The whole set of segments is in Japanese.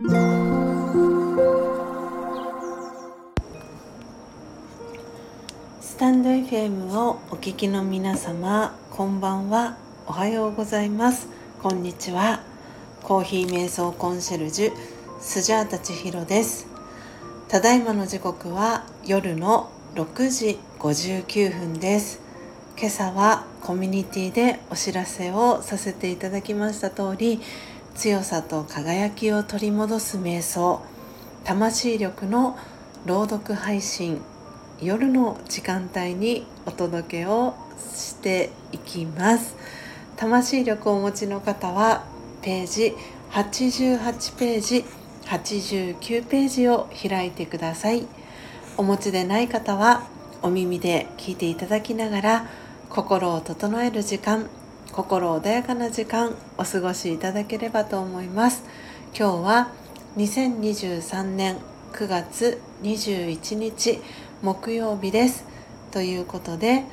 スタンド FM をお聞きの皆様こんばんは。おはようございます。こんにちは。コーヒー瞑想コンシェルジュスジャータ千尋です。ただいまの時刻は夜の6時59分です。今朝はコミュニティでお知らせをさせていただきました通り強さと輝きを取り戻す瞑想魂力の朗読配信夜の時間帯にお届けをしていきます。魂力をお持ちの方はページ88ページ89ページを開いてください。お持ちでない方はお耳で聞いていただきながら心を整える時間心穏やかな時間お過ごしいただければと思います今日は2023年9月21日木曜日ですということで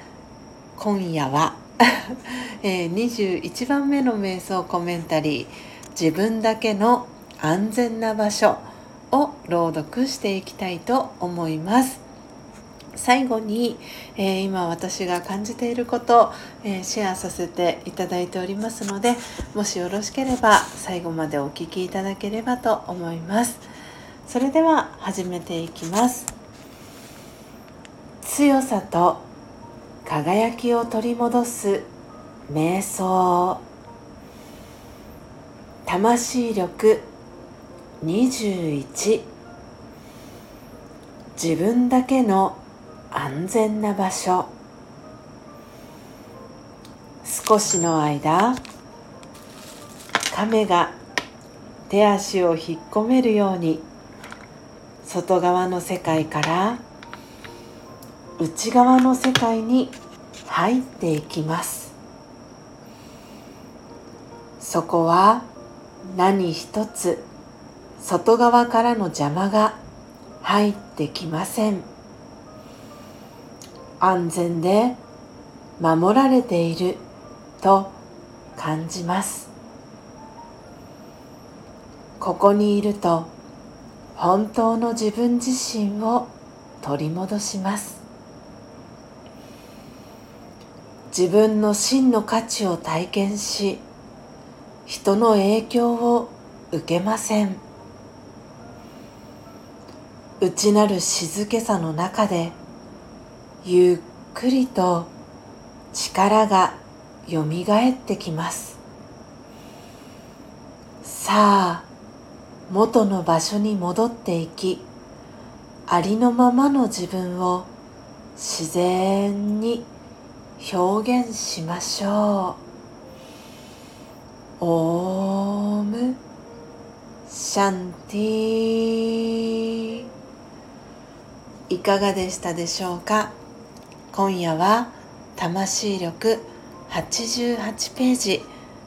今夜は え、21番目の瞑想コメンタリー「自分だけの安全な場所」を朗読していきたいと思います。最後に、えー、今私が感じていること、えー、シェアさせていただいておりますのでもしよろしければ最後までお聴きいただければと思います。それでは始めていきます。強さと輝きを取り戻す瞑想。魂力21自分だけの安全な場所。少しの間亀が手足を引っ込めるように外側の世界から内側の世界に入っていきます。そこは何一つ外側からの邪魔が入ってきません。安全で守られていると感じます。ここにいると本当の自分自身を取り戻します。自分の真の価値を体験し人の影響を受けません。内なる静けさの中でゆっくりと力がよみがえってきます。さあ元の場所に戻っていきありのままの自分を自然に表現しましょう。オームシャンティいかがでしたでしょうか？今夜は魂力88ページ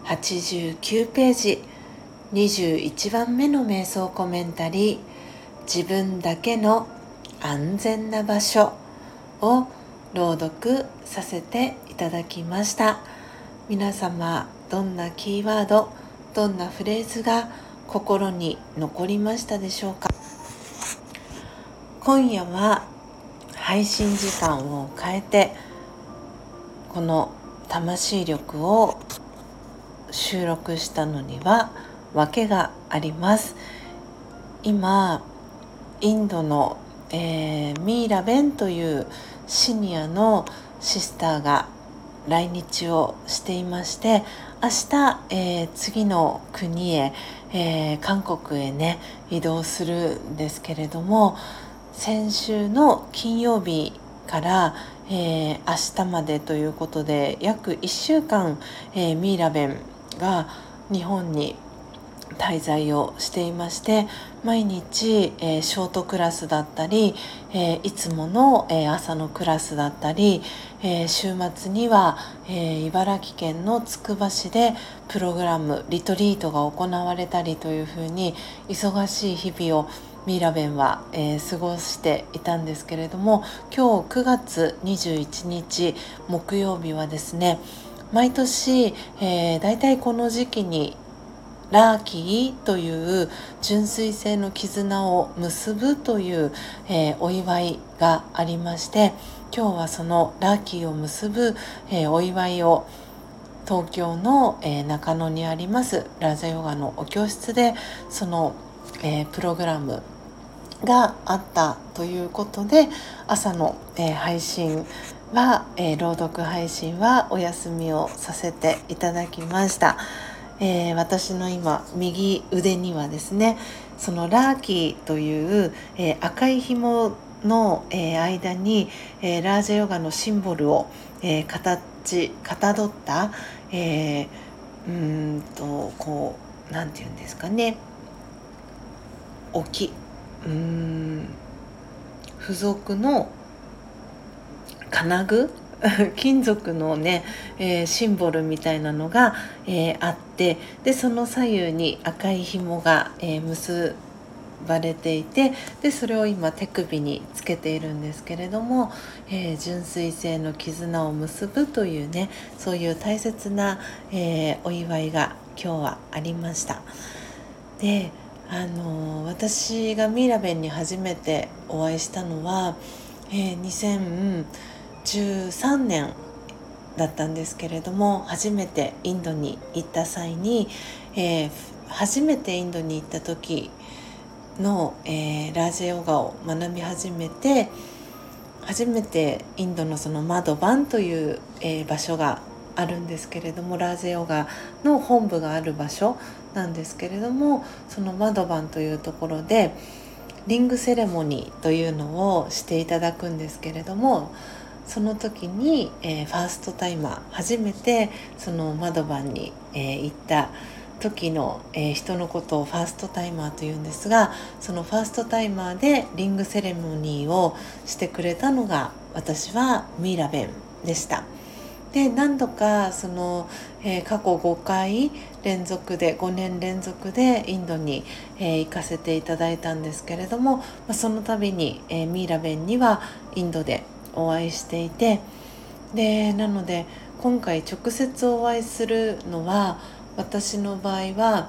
89ページ21番目の瞑想コメンタリー自分だけの安全な場所を朗読させていただきました。皆様どんなキーワードどんなフレーズが心に残りましたでしょうか？今夜は配信時間を変えてこの魂力を収録したのには訳があります。今インドの、えー、ミーラベンというシニアのシスターが来日をしていまして明日、えー、次の国へ、えー、韓国へね移動するんですけれども先週の金曜日から、えー、明日までということで約1週間、えー、ミイラベンが日本に滞在をしていまして毎日、えー、ショートクラスだったり、えー、いつもの、えー、朝のクラスだったり、え週末には、え茨城県のつくば市でプログラムリトリートが行われたりというふうに忙しい日々をミイラベンは、えー、過ごしていたんですけれども今日9月21日木曜日はですね毎年、えー、大体この時期にラーキーという純粋性の絆を結ぶという、えー、お祝いがありまして今日はそのラッキーを結ぶ、えー、お祝いを東京の、えー、中野にありますラージャヨガのお教室でその、えプログラムがあったということで朝の、え配信は、え朗読配信はお休みをさせていただきました。えー、私の今右腕にはですねそのラーキーという、えー、赤い紐の、えー、間に、えラージャヨガのシンボルを、え形かたどった、えうんとこう何て言うんですかね置きうん。付属の金具？金属のね、えー、シンボルみたいなのが、えー、あってでその左右に赤い紐が、えー、結ばれていてでそれを今手首につけているんですけれども、え純粋性の絆を結ぶというねそういう大切な、えお祝いが今日はありました。であの私がミイラベンに初めてお会いしたのは、えー、2013年だったんですけれども初めてインドに行った際に、えー、初めてインドに行った時の、えー、ラージェヨガを学び始めて初めてインドのそのマドバンという、えー、場所があるんですけれどもラージェヨガの本部がある場所なんですけれどもそのマドバンというところでリングセレモニーというのをしていただくんですけれどもその時に、えー、ファーストタイマー初めてその窓番に、えー、行った時の、えー、人のことをファーストタイマーというんですがそのファーストタイマーでリングセレモニーをしてくれたのが私はミイラベンでした。で何度かその、えー、過去5回連続で5年連続でインドに、えー、行かせていただいたんですけれども、まあ、その度に、えー、ミイラベンにはインドでお会いしていてでなので今回直接お会いするのは私の場合は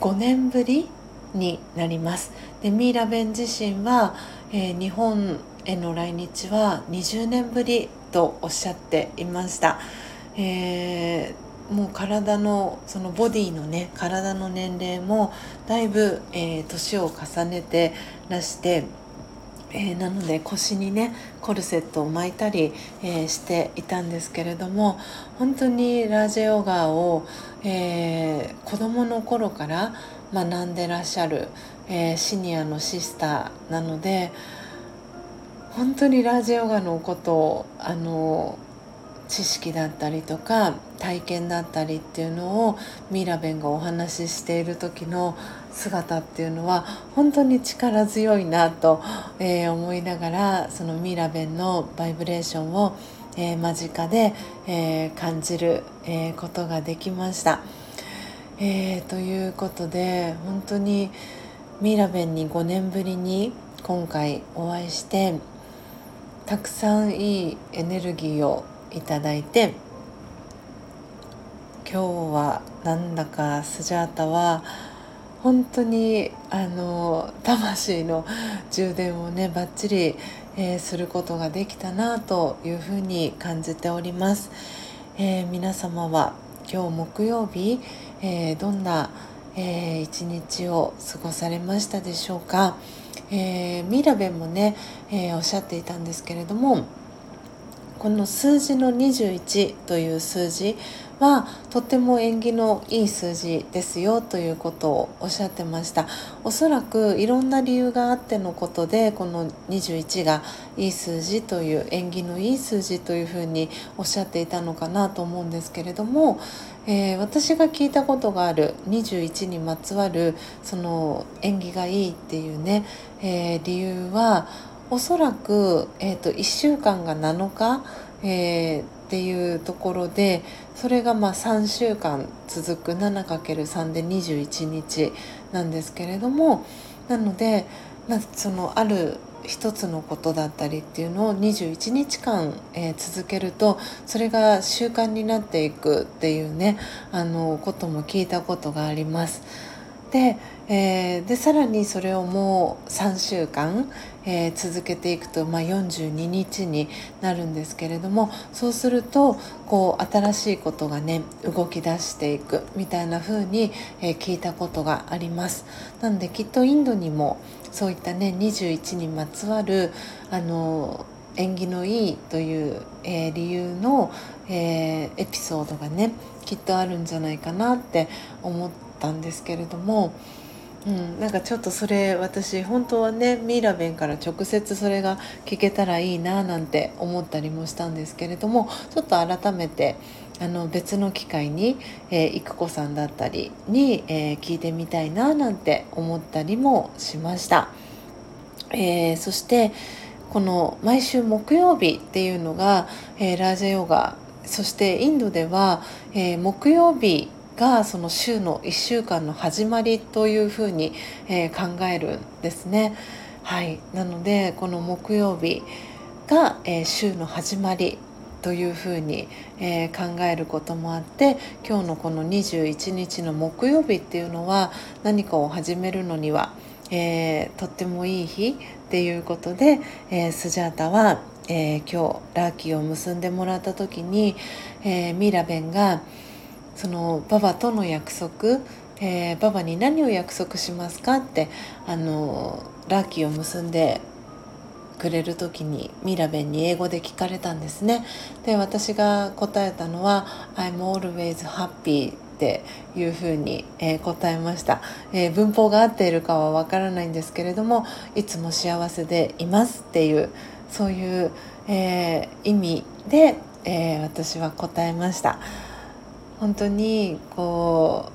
5年ぶりになります。でミイラベン自身は、えー、日本への来日は20年ぶりとおっしゃっていました、えー、もう体のそのボディのね体の年齢もだいぶ、えー、年を重ねてらしてえー、なので腰にねコルセットを巻いたり、え、していたんですけれども本当にラージェヨガを、え、子どもの頃から学んでらっしゃる、えシニアのシスターなので本当にラージヨガのことをあの知識だったりとか体験だったりっていうのをミラベンがお話ししている時の姿っていうのは本当に力強いなと、えー、思いながらそのミラベンのバイブレーションを、えー、間近で、えー、感じる、えことができました。えということで本当にミラベンに5年ぶりに今回お会いしてたくさんいいエネルギーをいただいて今日はなんだかスジャータは本当にあの魂の充電をねバッチリ、えー、することができたなというふうに感じております、えー、皆様は今日木曜日、えー、どんな、え一日を過ごされましたでしょうか、えーミラベもね、えおっしゃっていたんですけれどもこの数字の21という数字はとても縁起のいい数字ですよということをおっしゃってました。おそらくいろんな理由があってのことでこの21がいい数字という縁起のいい数字というふうにおっしゃっていたのかなと思うんですけれども、えー、私が聞いたことがある21にまつわるその縁起がいいっていうね、えー、理由はおそらく、えーと、1週間が7日、えー、っていうところでそれがまあ3週間続く 7×3 で21日なんですけれどもなので、まあ、そのある一つのことだったりっていうのを21日間、えー、続けるとそれが習慣になっていくっていうねあのことも聞いたことがあります。で,、えー、でさらにそれをもう3週間、えー、続けていくと、まあ、42日になるんですけれどもそうするとこう新しいことがね動き出していくみたいな風に、えー、聞いたことがあります。なのできっとインドにもそういったね21にまつわるあの縁起のいいという、えー、理由の、えー、エピソードがねきっとあるんじゃないかなって思ったんですけれども、うん、なんかちょっとそれ私本当はねミイラベンから直接それが聞けたらいいななんて思ったりもしたんですけれどもちょっと改めてあの別の機会に、えー、育子さんだったりに、えー、聞いてみたいななんて思ったりもしました。えー、そしてこの毎週木曜日っていうのが、えー、ラージャヨガそしてインドでは、えー、木曜日がその週の1週間の始まりというふうに、えー、考えるんですね。はい、なのでこの木曜日が、えー、週の始まりというふうに、えー、考えることもあって今日のこの21日の木曜日っていうのは何かを始めるのには、えー、とってもいい日っていうことで、えー、スジャータは、え今日ラッキーを結んでもらった時に、えミラベンがそのババとの約束えー、ババに何を約束しますかってあのラッキーを結んでくれる時にミラベンに英語で聞かれたんですね。で私が答えたのは「I'm always happy」っていうふうに、えー、答えました、えー、文法が合っているかはわからないんですけれどもいつも幸せでいますっていうそういう、えー、意味で、え私は答えました。本当にこ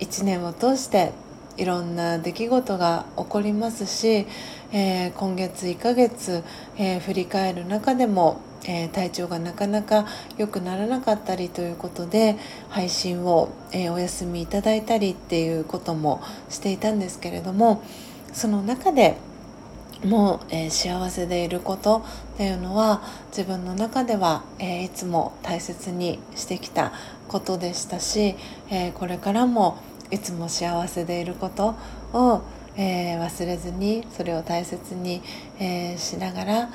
う1年を通していろんな出来事が起こりますし、えー、今月1ヶ月、えー、振り返る中でも、えー、体調がなかなか良くならなかったりということで配信を、えお休みいただいたりっていうこともしていたんですけれどもその中でもう、え幸せでいることっていうのは自分の中では、えいつも大切にしてきたことでしたし、えこれからもいつも幸せでいることを、え、忘れずにそれを大切に、え、しながら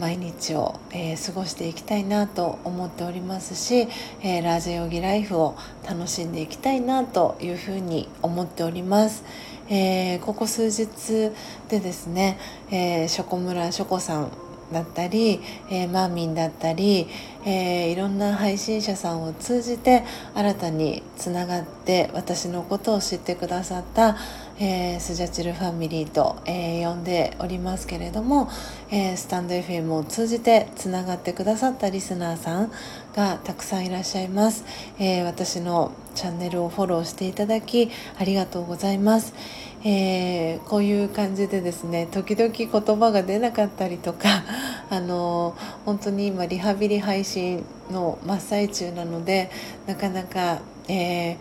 毎日を、えー、過ごしていきたいなと思っておりますし、えラージヨギライフを楽しんでいきたいなというふうに思っております。えここ数日でですね、えー、ショコムラショコさんだったり、えー、マーミンだったり、えー、いろんな配信者さんを通じて新たにつながって私のことを知ってくださった、えー、スジャチルファミリーと、え呼んでおりますけれども、えスタンド FM を通じてつながってくださったリスナーさんがたくさんいらっしゃいます、え私のチャンネルをフォローしていただきありがとうございます。え、こういう感じでですね時々言葉が出なかったりとか あの本当に今リハビリ配信の真っ最中なのでなかなか、えー、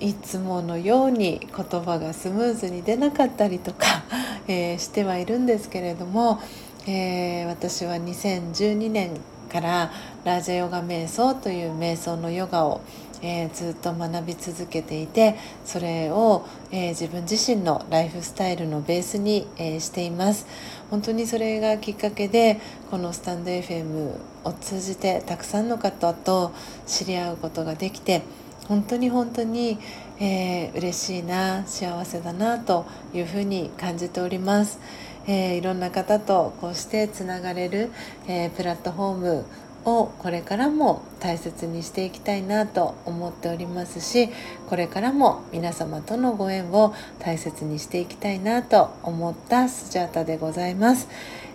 いつものように言葉がスムーズに出なかったりとか、えー、してはいるんですけれども、え私は2012年からラージャヨガ瞑想という瞑想のヨガをえー、ずっと学び続けていてそれを、えー、自分自身のライフスタイルのベースに、えー、しています。本当にそれがきっかけでこのスタンド FM を通じてたくさんの方と知り合うことができて本当に本当に、えー、嬉しいな幸せだなというふうに感じております、えー、いろんな方とこうしてつながれる、えー、プラットフォームをこれからも大切にしていきたいなと思っておりますしこれからも皆様とのご縁を大切にしていきたいなと思ったスジャータでございます、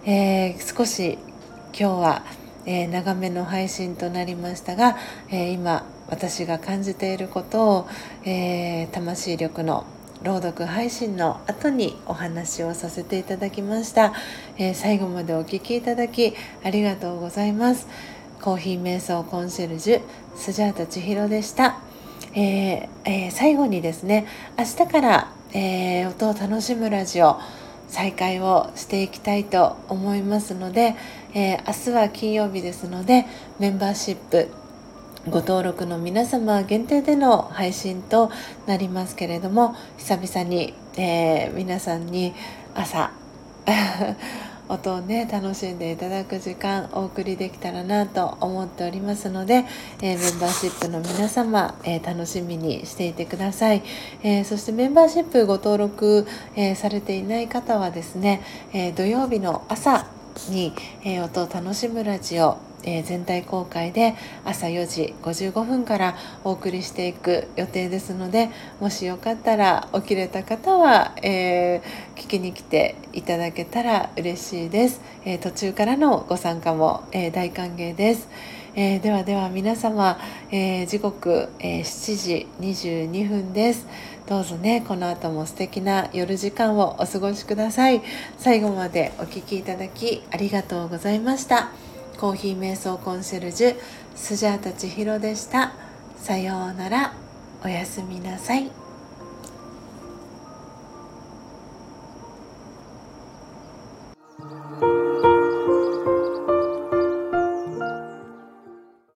えー、少し今日は、えー、長めの配信となりましたが、えー、今私が感じていることを、え魂力の朗読配信の後にお話をさせていただきました、え最後までお聴きいただきありがとうございます。コーヒー瞑想コンシェルジュスジャータ千尋でした、えーえー、最後にですね明日から、えー、音を楽しむラジオ再開をしていきたいと思いますので、えー、明日は金曜日ですのでメンバーシップご登録の皆様限定での配信となりますけれども久々に、えー、皆さんに朝 音をね楽しんでいただく時間お送りできたらなと思っておりますので、えー、メンバーシップの皆様、えー、楽しみにしていてください、えー、そしてメンバーシップご登録、えされていない方はですね、え土曜日の朝に、え音を楽しむラジオえー、全体公開で朝4時55分からお送りしていく予定ですのでもしよかったら起きれた方は、えー、聞きに来ていただけたら嬉しいです、えー、途中からのご参加も、え大歓迎です、えではでは皆様、え時刻、え7時22分です。どうぞねこの後も素敵な夜時間をお過ごしください。最後までお聴きいただきありがとうございました。コーヒー瞑想コンシェルジュスジャータ千尋でした。さようなら。おやすみなさい。